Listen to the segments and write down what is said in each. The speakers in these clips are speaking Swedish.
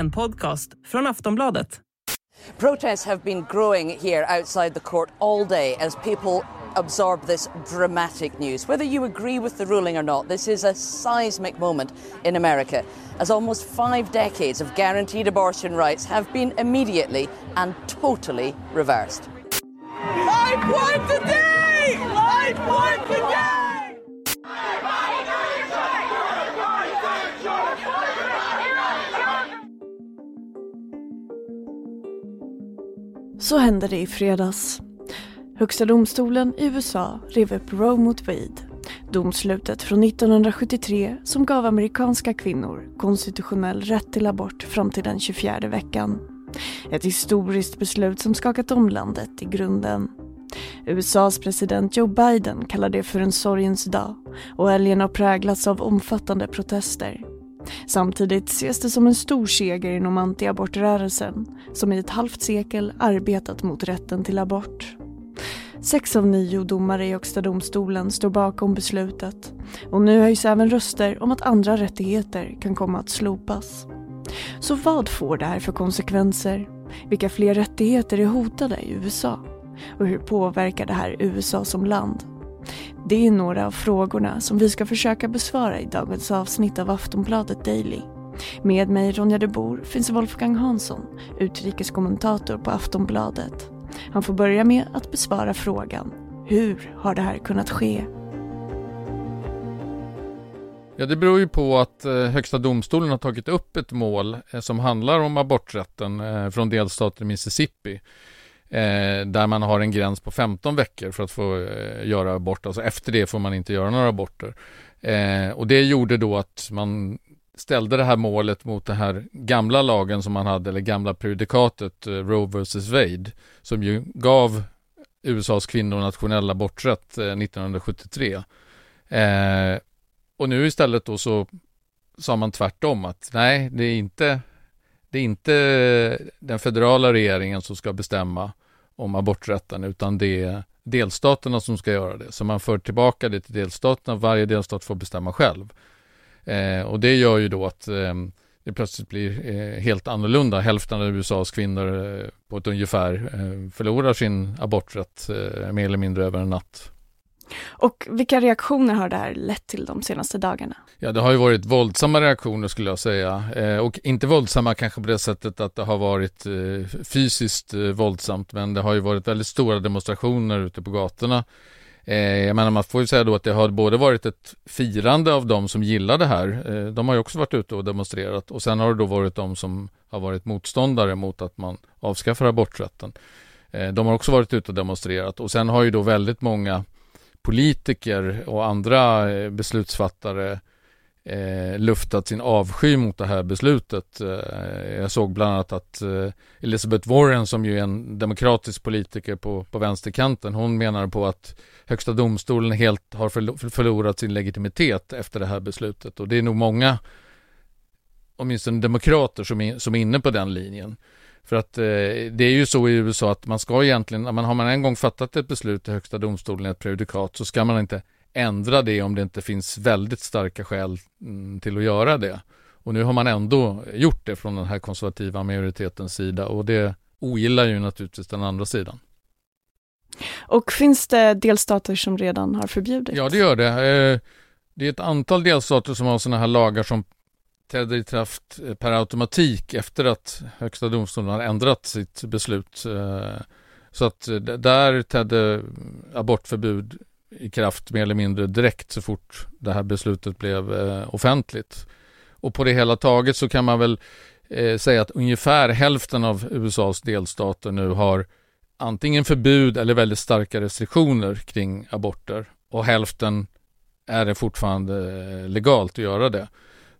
en podcast från Aftonbladet. Protests have been growing here outside the court all day as people absorb this dramatic news. Whether you agree with the ruling or not, this is a seismic moment in America as almost five decades of guaranteed abortion rights have been immediately and totally reversed. Life won today! Life won today! Så hände det i fredags. Högsta domstolen i USA rev upp Roe mot Wade. Domslutet från 1973 som gav amerikanska kvinnor konstitutionell rätt till abort fram till den 24 veckan. Ett historiskt beslut som skakat om landet i grunden. USAs president Joe Biden kallar det för en sorgens dag och helgen har präglats av omfattande protester. Samtidigt ses det som en stor seger inom antiabortrörelsen som i ett halvt sekel arbetat mot rätten till abort. Sex av nio domare i Högsta domstolen står bakom beslutet och nu höjs även röster om att andra rättigheter kan komma att slopas. Så vad får det här för konsekvenser? Vilka fler rättigheter är hotade i USA? Och hur påverkar det här USA som land? Det är några av frågorna som vi ska försöka besvara i dagens avsnitt av Aftonbladet Daily. Med mig Ronja de Bor finns Wolfgang Hansson, utrikeskommentator på Aftonbladet. Han får börja med att besvara frågan Hur har det här kunnat ske? Ja, det beror ju på att eh, Högsta domstolen har tagit upp ett mål eh, som handlar om aborträtten eh, från delstaten Mississippi. Eh, där man har en gräns på 15 veckor för att få eh, göra abort. Alltså efter det får man inte göra några aborter. Eh, och det gjorde då att man ställde det här målet mot den här gamla lagen som man hade, eller gamla prejudikatet eh, Roe vs Wade, som ju gav USAs kvinnor nationell aborträtt eh, 1973. Eh, och nu istället då så sa man tvärtom att nej, det är inte det är inte den federala regeringen som ska bestämma om aborträtten utan det är delstaterna som ska göra det. Så man för tillbaka det till delstaterna, varje delstat får bestämma själv. Eh, och det gör ju då att eh, det plötsligt blir eh, helt annorlunda. Hälften av USAs kvinnor eh, på ett ungefär eh, förlorar sin aborträtt eh, mer eller mindre över en natt. Och vilka reaktioner har det här lett till de senaste dagarna? Ja, det har ju varit våldsamma reaktioner skulle jag säga. Eh, och inte våldsamma kanske på det sättet att det har varit eh, fysiskt eh, våldsamt, men det har ju varit väldigt stora demonstrationer ute på gatorna. Eh, jag menar, man får ju säga då att det har både varit ett firande av de som gillar det här. Eh, de har ju också varit ute och demonstrerat och sen har det då varit de som har varit motståndare mot att man avskaffar aborträtten. Eh, de har också varit ute och demonstrerat och sen har ju då väldigt många politiker och andra eh, beslutsfattare eh, luftat sin avsky mot det här beslutet. Eh, jag såg bland annat att eh, Elizabeth Warren som ju är en demokratisk politiker på, på vänsterkanten, hon menar på att Högsta domstolen helt har förlorat sin legitimitet efter det här beslutet och det är nog många åtminstone demokrater som är, som är inne på den linjen. För att eh, det är ju så i USA att man ska egentligen, man har man en gång fattat ett beslut i Högsta domstolen, ett prejudikat, så ska man inte ändra det om det inte finns väldigt starka skäl mm, till att göra det. Och nu har man ändå gjort det från den här konservativa majoritetens sida och det ogillar ju naturligtvis den andra sidan. Och finns det delstater som redan har förbjudit? Ja, det gör det. Eh, det är ett antal delstater som har sådana här lagar som träder i kraft eh, per automatik efter att Högsta domstolen har ändrat sitt beslut. Eh, så att eh, där trädde abortförbud i kraft mer eller mindre direkt så fort det här beslutet blev offentligt. Och på det hela taget så kan man väl säga att ungefär hälften av USAs delstater nu har antingen förbud eller väldigt starka restriktioner kring aborter och hälften är det fortfarande legalt att göra det.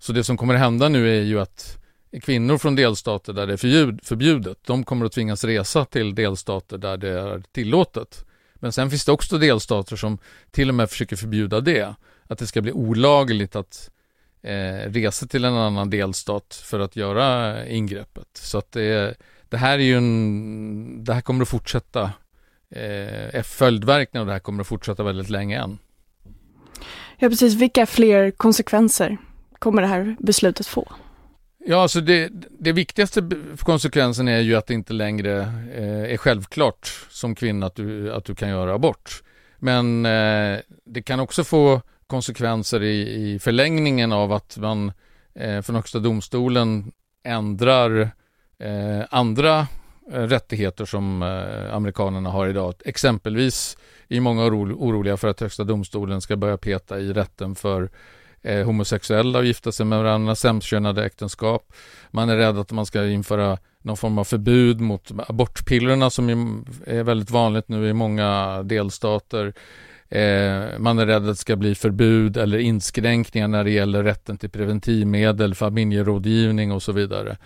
Så det som kommer att hända nu är ju att kvinnor från delstater där det är förbjudet, de kommer att tvingas resa till delstater där det är tillåtet. Men sen finns det också delstater som till och med försöker förbjuda det. Att det ska bli olagligt att eh, resa till en annan delstat för att göra ingreppet. Så att det, det här är ju en, det här kommer att fortsätta eh, följdverkningar och det här kommer att fortsätta väldigt länge än. Ja precis, vilka fler konsekvenser kommer det här beslutet få? Ja, alltså det, det viktigaste konsekvensen är ju att det inte längre eh, är självklart som kvinna att du, att du kan göra abort. Men eh, det kan också få konsekvenser i, i förlängningen av att man eh, från Högsta domstolen ändrar eh, andra eh, rättigheter som eh, amerikanerna har idag. Exempelvis är många oro, oroliga för att Högsta domstolen ska börja peta i rätten för eh, homosexuella att gifta sig med varandra, samkönade äktenskap. Man är rädd att man ska införa någon form av förbud mot abortpillerna som är väldigt vanligt nu i många delstater. Eh, man är rädd att det ska bli förbud eller inskränkningar när det gäller rätten till preventivmedel, familjerådgivning och så vidare.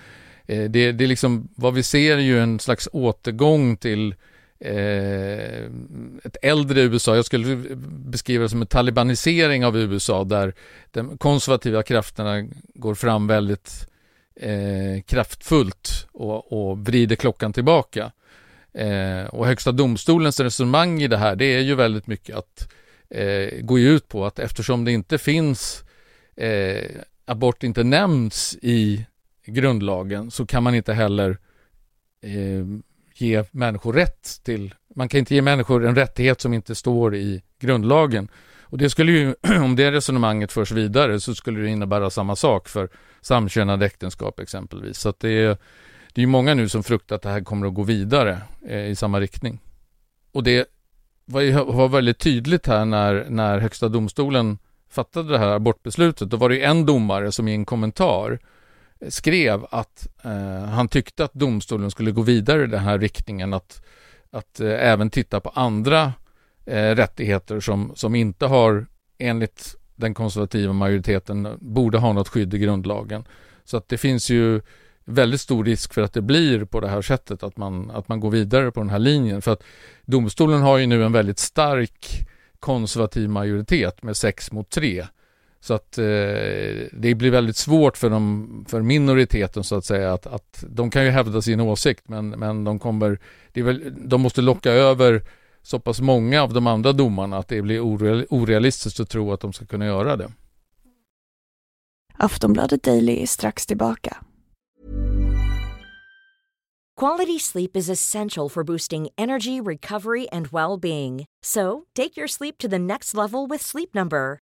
Eh, det, det är liksom, vad vi ser är ju en slags återgång till eh, ett äldre USA. Jag skulle beskriva det som en talibanisering av USA där de konservativa krafterna går fram väldigt eh, kraftfullt och, och vrider klockan tillbaka. Eh, och Högsta domstolens resonemang i det här det är ju väldigt mycket att eh, gå ut på att eftersom det inte finns eh, abort inte nämns i grundlagen så kan man inte heller eh, ge människor rätt till, man kan inte ge människor en rättighet som inte står i grundlagen. Och det skulle ju, om det resonemanget förs vidare så skulle det innebära samma sak för samkönade äktenskap exempelvis. Så att det är, det är många nu som fruktar att det här kommer att gå vidare eh, i samma riktning. Och det var, var väldigt tydligt här när, när Högsta domstolen fattade det här abortbeslutet. Då var det en domare som i en kommentar skrev att eh, han tyckte att domstolen skulle gå vidare i den här riktningen att, att eh, även titta på andra eh, rättigheter som, som inte har enligt den konservativa majoriteten borde ha något skydd i grundlagen. Så att det finns ju väldigt stor risk för att det blir på det här sättet, att man, att man går vidare på den här linjen. För att domstolen har ju nu en väldigt stark konservativ majoritet med 6 mot 3. Så att eh, det blir väldigt svårt för, dem, för minoriteten så att säga att, att de kan ju hävda sin åsikt men, men de kommer, det är väl, de måste locka över så pass många av de andra domarna att det blir orealistiskt att tro att de ska kunna göra det. Aftonbladet Daily är strax tillbaka. Quality sleep is essential for boosting energy, recovery and well-being. So, take your sleep to the next level with Sleep Number.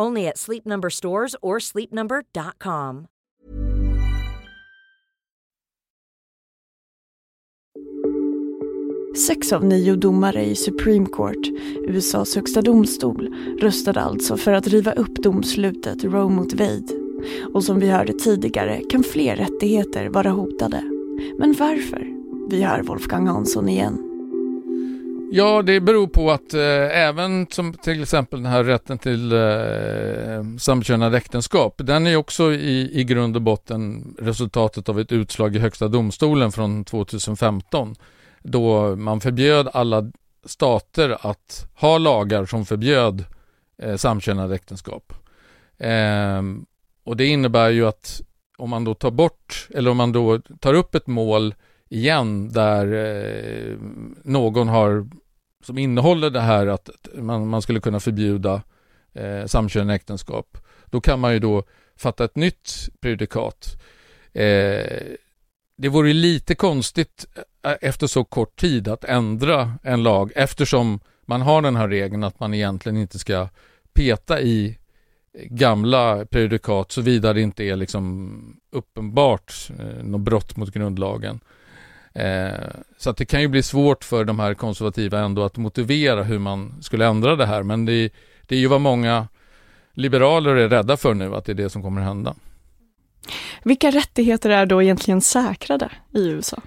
Only at Sleep Number stores or sleepnumber.com. Sex av nio domare i Supreme Court, USAs högsta domstol, röstade alltså för att riva upp domslutet Roe mot Wade. Och som vi hörde tidigare kan fler rättigheter vara hotade. Men varför? Vi hör Wolfgang Hansson igen. Ja, det beror på att eh, även som till exempel den här rätten till eh, samkönade äktenskap, den är också i, i grund och botten resultatet av ett utslag i Högsta domstolen från 2015 då man förbjöd alla stater att ha lagar som förbjöd eh, samkönade äktenskap. Eh, och det innebär ju att om man då tar bort, eller om man då tar upp ett mål igen där eh, någon har som innehåller det här att man, man skulle kunna förbjuda eh, samkönade äktenskap. Då kan man ju då fatta ett nytt prejudikat. Eh, det vore lite konstigt eh, eh, efter så kort tid att ändra en lag eftersom man har den här regeln att man egentligen inte ska peta i gamla prejudikat såvida det inte är liksom uppenbart eh, något brott mot grundlagen. Eh, så att det kan ju bli svårt för de här konservativa ändå att motivera hur man skulle ändra det här. Men det, det är ju vad många liberaler är rädda för nu, att det är det som kommer att hända. Vilka rättigheter är då egentligen säkrade i USA?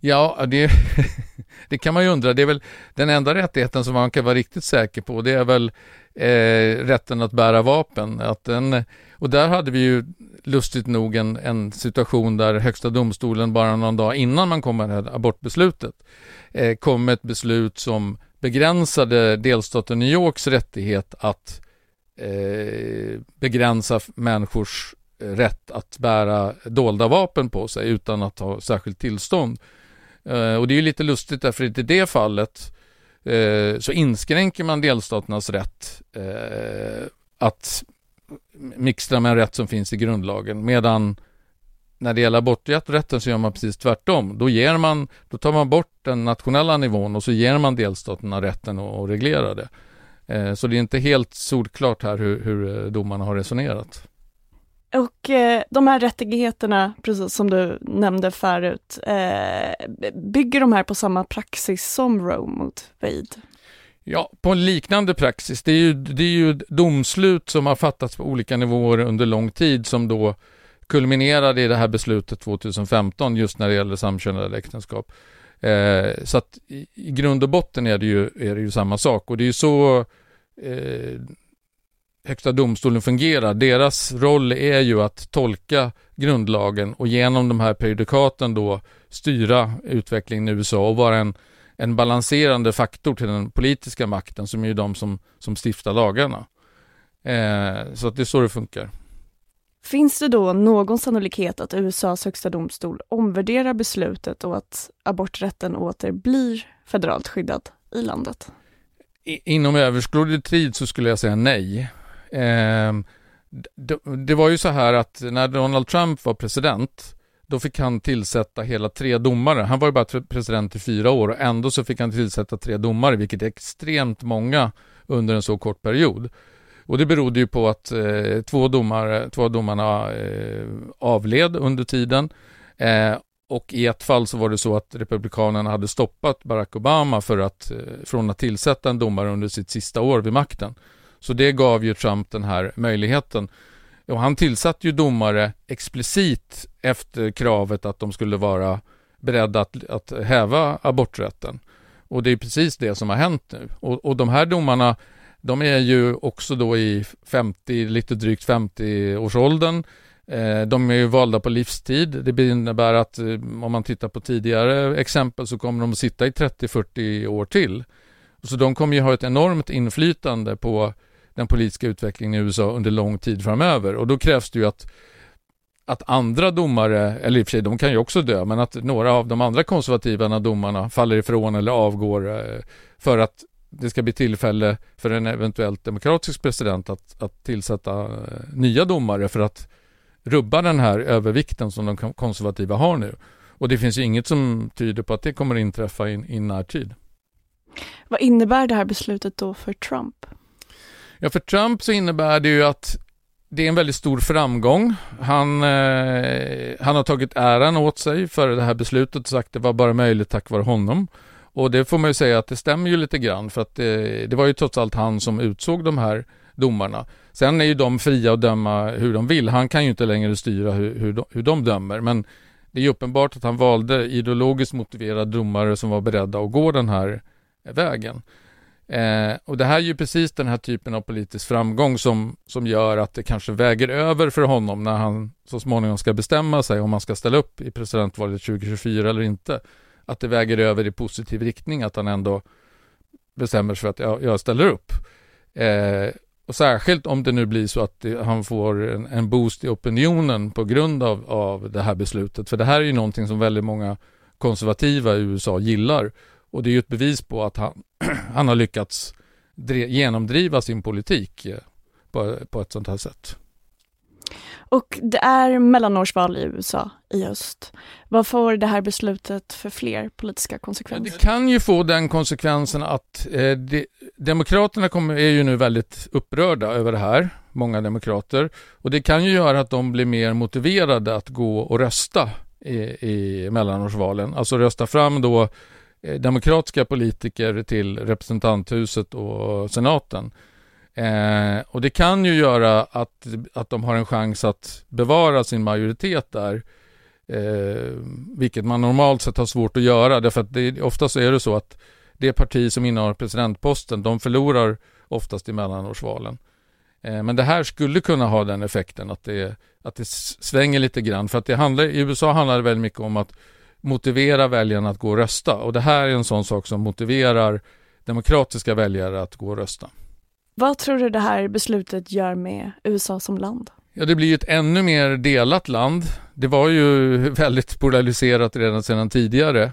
Ja, det, det kan man ju undra. Det är väl den enda rättigheten som man kan vara riktigt säker på. Det är väl eh, rätten att bära vapen. Att den, och där hade vi ju lustigt nog en, en situation där Högsta domstolen bara någon dag innan man kom med det här abortbeslutet eh, kom med ett beslut som begränsade delstaten New Yorks rättighet att eh, begränsa människors eh, rätt att bära dolda vapen på sig utan att ha särskilt tillstånd. Eh, och det är ju lite lustigt därför att i det fallet eh, så inskränker man delstaternas rätt eh, att mixtra med en rätt som finns i grundlagen medan när det gäller aborträtten så gör man precis tvärtom. Då, ger man, då tar man bort den nationella nivån och så ger man delstaterna rätten att, reglera det. Eh, så det är inte helt solklart här hur, hur eh, domarna har resonerat. Och eh, de här rättigheterna, precis som du nämnde förut, eh, bygger de här på samma praxis som Roe mot Wade? Ja, på en liknande praxis. Det är, ju, det är ju domslut som har fattats på olika nivåer under lång tid som då kulminerade i det här beslutet 2015 just när det gäller samkönade äktenskap. Eh, så att i, i, grund och botten är det ju, är det ju samma sak och det är ju så eh, Högsta domstolen fungerar. Deras roll är ju att tolka grundlagen och genom de här prejudikaten då styra utvecklingen i USA och vara en, en balanserande faktor till den politiska makten som är ju de som, som stiftar lagarna. Eh, så att det är så det funkar. Finns det då någon sannolikhet att USAs högsta domstol omvärderar beslutet och att aborträtten åter blir federalt skyddad i landet? Inom överskådlig tid så skulle jag säga nej. Eh, det, det, var ju så här att när Donald Trump var president då fick han tillsätta hela tre domare. Han var ju bara president i fyra år och ändå så fick han tillsätta tre domare, vilket är extremt många under en så kort period. Och det berodde ju på att eh, två, domare, två domarna eh, avled under tiden. Eh, och i ett fall så var det så att Republikanerna hade stoppat Barack Obama för att, eh, från att tillsätta en domare under sitt sista år vid makten. Så det gav ju Trump den här möjligheten. Och han tillsatte ju domare explicit efter kravet att de skulle vara beredda att, att häva aborträtten. Och det är precis det som har hänt nu. Och, och de här domarna, de är ju också då i 50, lite drygt 50-årsåldern. Eh, de är ju valda på livstid. Det innebär att eh, om man tittar på tidigare exempel så kommer de att sitta i 30-40 år till. Så de kommer ju ha ett enormt inflytande på den politiska utvecklingen i USA under lång tid framöver och då krävs det ju att att andra domare, eller i och för sig de kan ju också dö, men att några av de andra konservativa domarna faller ifrån eller avgår eh, för att det ska bli tillfälle för en eventuellt demokratisk president att, att tillsätta eh, nya domare för att rubba den här övervikten som de konservativa har nu. Och det finns ju inget som tyder på att det kommer inträffa i, i närtid. Vad innebär det här beslutet då för Trump? Ja, för Trump så innebär det ju att det är en väldigt stor framgång. Han, eh, han har tagit äran åt sig för det här beslutet och sagt att det var bara möjligt tack vare honom. Och det får man ju säga att det stämmer ju lite grann för att det, det var ju trots allt han som utsåg de här domarna. Sen är ju de fria att döma hur de vill. Han kan ju inte längre styra hur, hur, de, hur de dömer. Men det är ju uppenbart att han valde ideologiskt motiverade domare som var beredda att gå den här vägen. Eh, och det här är ju precis den här typen av politisk framgång som, som gör att det kanske väger över för honom när han så småningom ska bestämma sig om han ska ställa upp i presidentvalet 2024 eller inte. Att det väger över i positiv riktning, att han ändå bestämmer sig för att jag, jag ställer upp. Eh, och särskilt om det nu blir så att det, han får en, en, boost i opinionen på grund av, av det här beslutet. För det här är ju någonting som väldigt många konservativa i USA gillar. Och det är ju ett bevis på att han, han har lyckats genomdriva sin politik eh, på, på ett sånt här sätt. Och det är mellanårsval i USA i höst. Vad får det här beslutet för fler politiska konsekvenser? Det kan ju få den konsekvensen att eh, de, Demokraterna kommer, är ju nu väldigt upprörda över det här, många demokrater. Och det kan ju göra att de blir mer motiverade att gå och rösta i, i mellanårsvalen. Alltså rösta fram då Eh, demokratiska politiker till representanthuset och senaten. Eh, och det kan ju göra att, att de har en chans att bevara sin majoritet där. Eh, vilket man normalt sett har svårt att göra därför att det, ofta så är det så att det parti som innehar presidentposten de förlorar oftast i mellanårsvalen. Eh, men det här skulle kunna ha den effekten att det, att det svänger lite grann. För att det handlar, i USA handlar det väldigt mycket om att motivera väljarna att gå och rösta. Och det här är en sån sak som motiverar demokratiska väljare att gå och rösta. Vad tror du det här beslutet gör med USA som land? Ja, det blir ju ett ännu mer delat land. Det var ju väldigt polariserat redan sedan tidigare.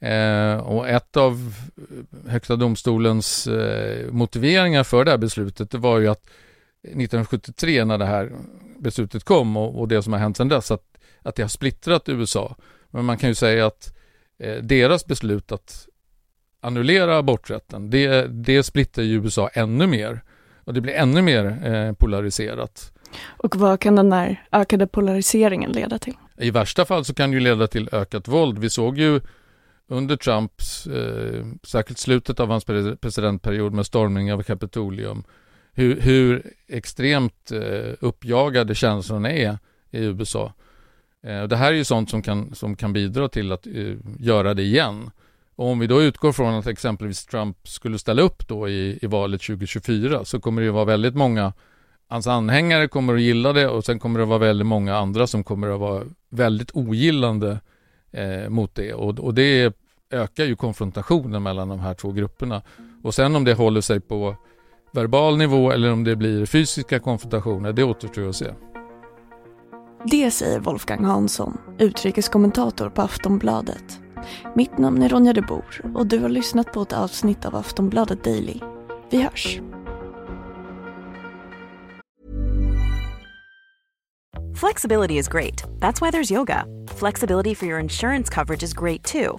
Eh, och ett av Högsta domstolens eh, motiveringar för det här beslutet det var ju att 1973 när det här beslutet kom och, och det som har hänt sedan dess att, att det har splittrat USA. Men man kan ju säga att eh, deras beslut att annullera aborträtten det, det splittrar ju USA ännu mer och det blir ännu mer eh, polariserat. Och vad kan den där ökade polariseringen leda till? I värsta fall så kan det ju leda till ökat våld. Vi såg ju under Trumps, eh, särskilt slutet av hans presidentperiod med stormning av Kapitolium, hur, hur extremt eh, uppjagade känslorna är i USA. Eh, det här är ju sånt som kan, som kan bidra till att eh, göra det igen. Och om vi då utgår från att exempelvis Trump skulle ställa upp då i, i valet 2024 så kommer det ju vara väldigt många Hans anhängare kommer att gilla det och sen kommer det vara väldigt många andra som kommer att vara väldigt ogillande eh, mot det och, och det ökar ju konfrontationen mellan de här två grupperna. Och sen om det håller sig på verbal nivå eller om det blir fysiska konfrontationer, det återstår att se. Det säger Wolfgang Hansson, utrikeskommentator på Aftonbladet. Mitt namn är Ronja de Bor och du har lyssnat på ett avsnitt av Aftonbladet Daily. Vi hörs! Flexibility is great. That's why there's yoga. Flexibility for your insurance coverage is great too.